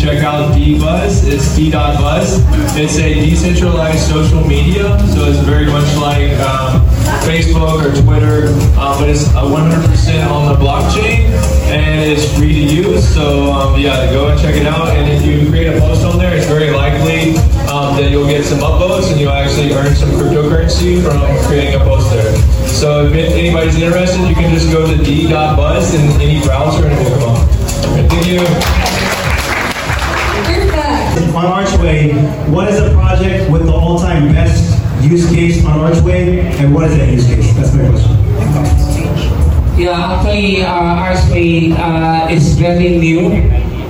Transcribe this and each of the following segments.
D.Buzz. It's D.buzz. It's a decentralized social media, so it's very much like um, Facebook or Twitter, uh, but it's uh, 100% on the blockchain and it's free to use. So um, yeah, go and check it out. And if you create a post on there, it's very likely um, that you'll get some upvotes and you'll actually earn some cryptocurrency from creating a post there. So if anybody's interested, you can just go to d.buzz in any browser and it will come up. Thank you. On Archway, what is a project with the all-time best use case on Archway, and what is that use case? That's my question. Yeah, actually, uh, Archway uh, is very new.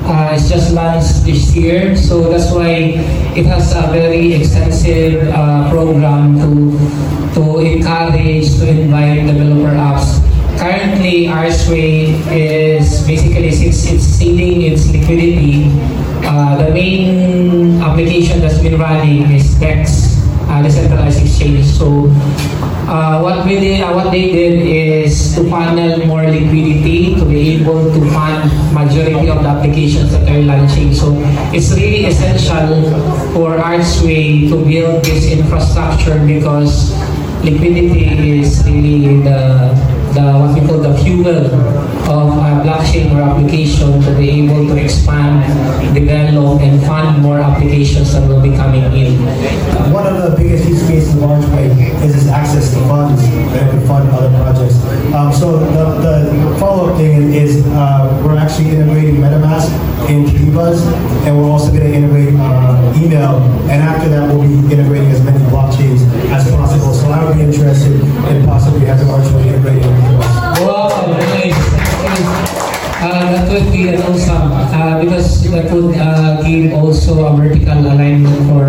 Uh, it's just launched this year, so that's why it has a very extensive uh, program to to encourage to invite developer apps. Currently, Archway is basically since it's seeding its liquidity, uh, the main application that's been running is DEX, uh, decentralized exchange. So uh, what we did, uh, what they did is to funnel more liquidity to be able to fund majority of the applications that are launching. So it's really essential for Archway to build this infrastructure because liquidity is really the the what we call the fuel of a blockchain or application to be able to expand, develop, and fund more applications that will be coming in. One of the biggest use cases of Archway is its access to funds that can fund other projects. Um, so the, the follow-up thing is uh, we're actually integrating MetaMask into D.Buzz, and we're also going to integrate uh, email, and after that we'll be integrating as many blockchains as possible. So I would be interested in possibly having Archway integrated uh, because that would uh, give also a vertical alignment for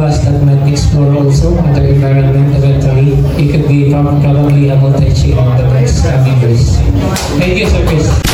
us that might explore also other environment eventually. It could be probably a multi-chain in the next coming years. Thank you, Sir.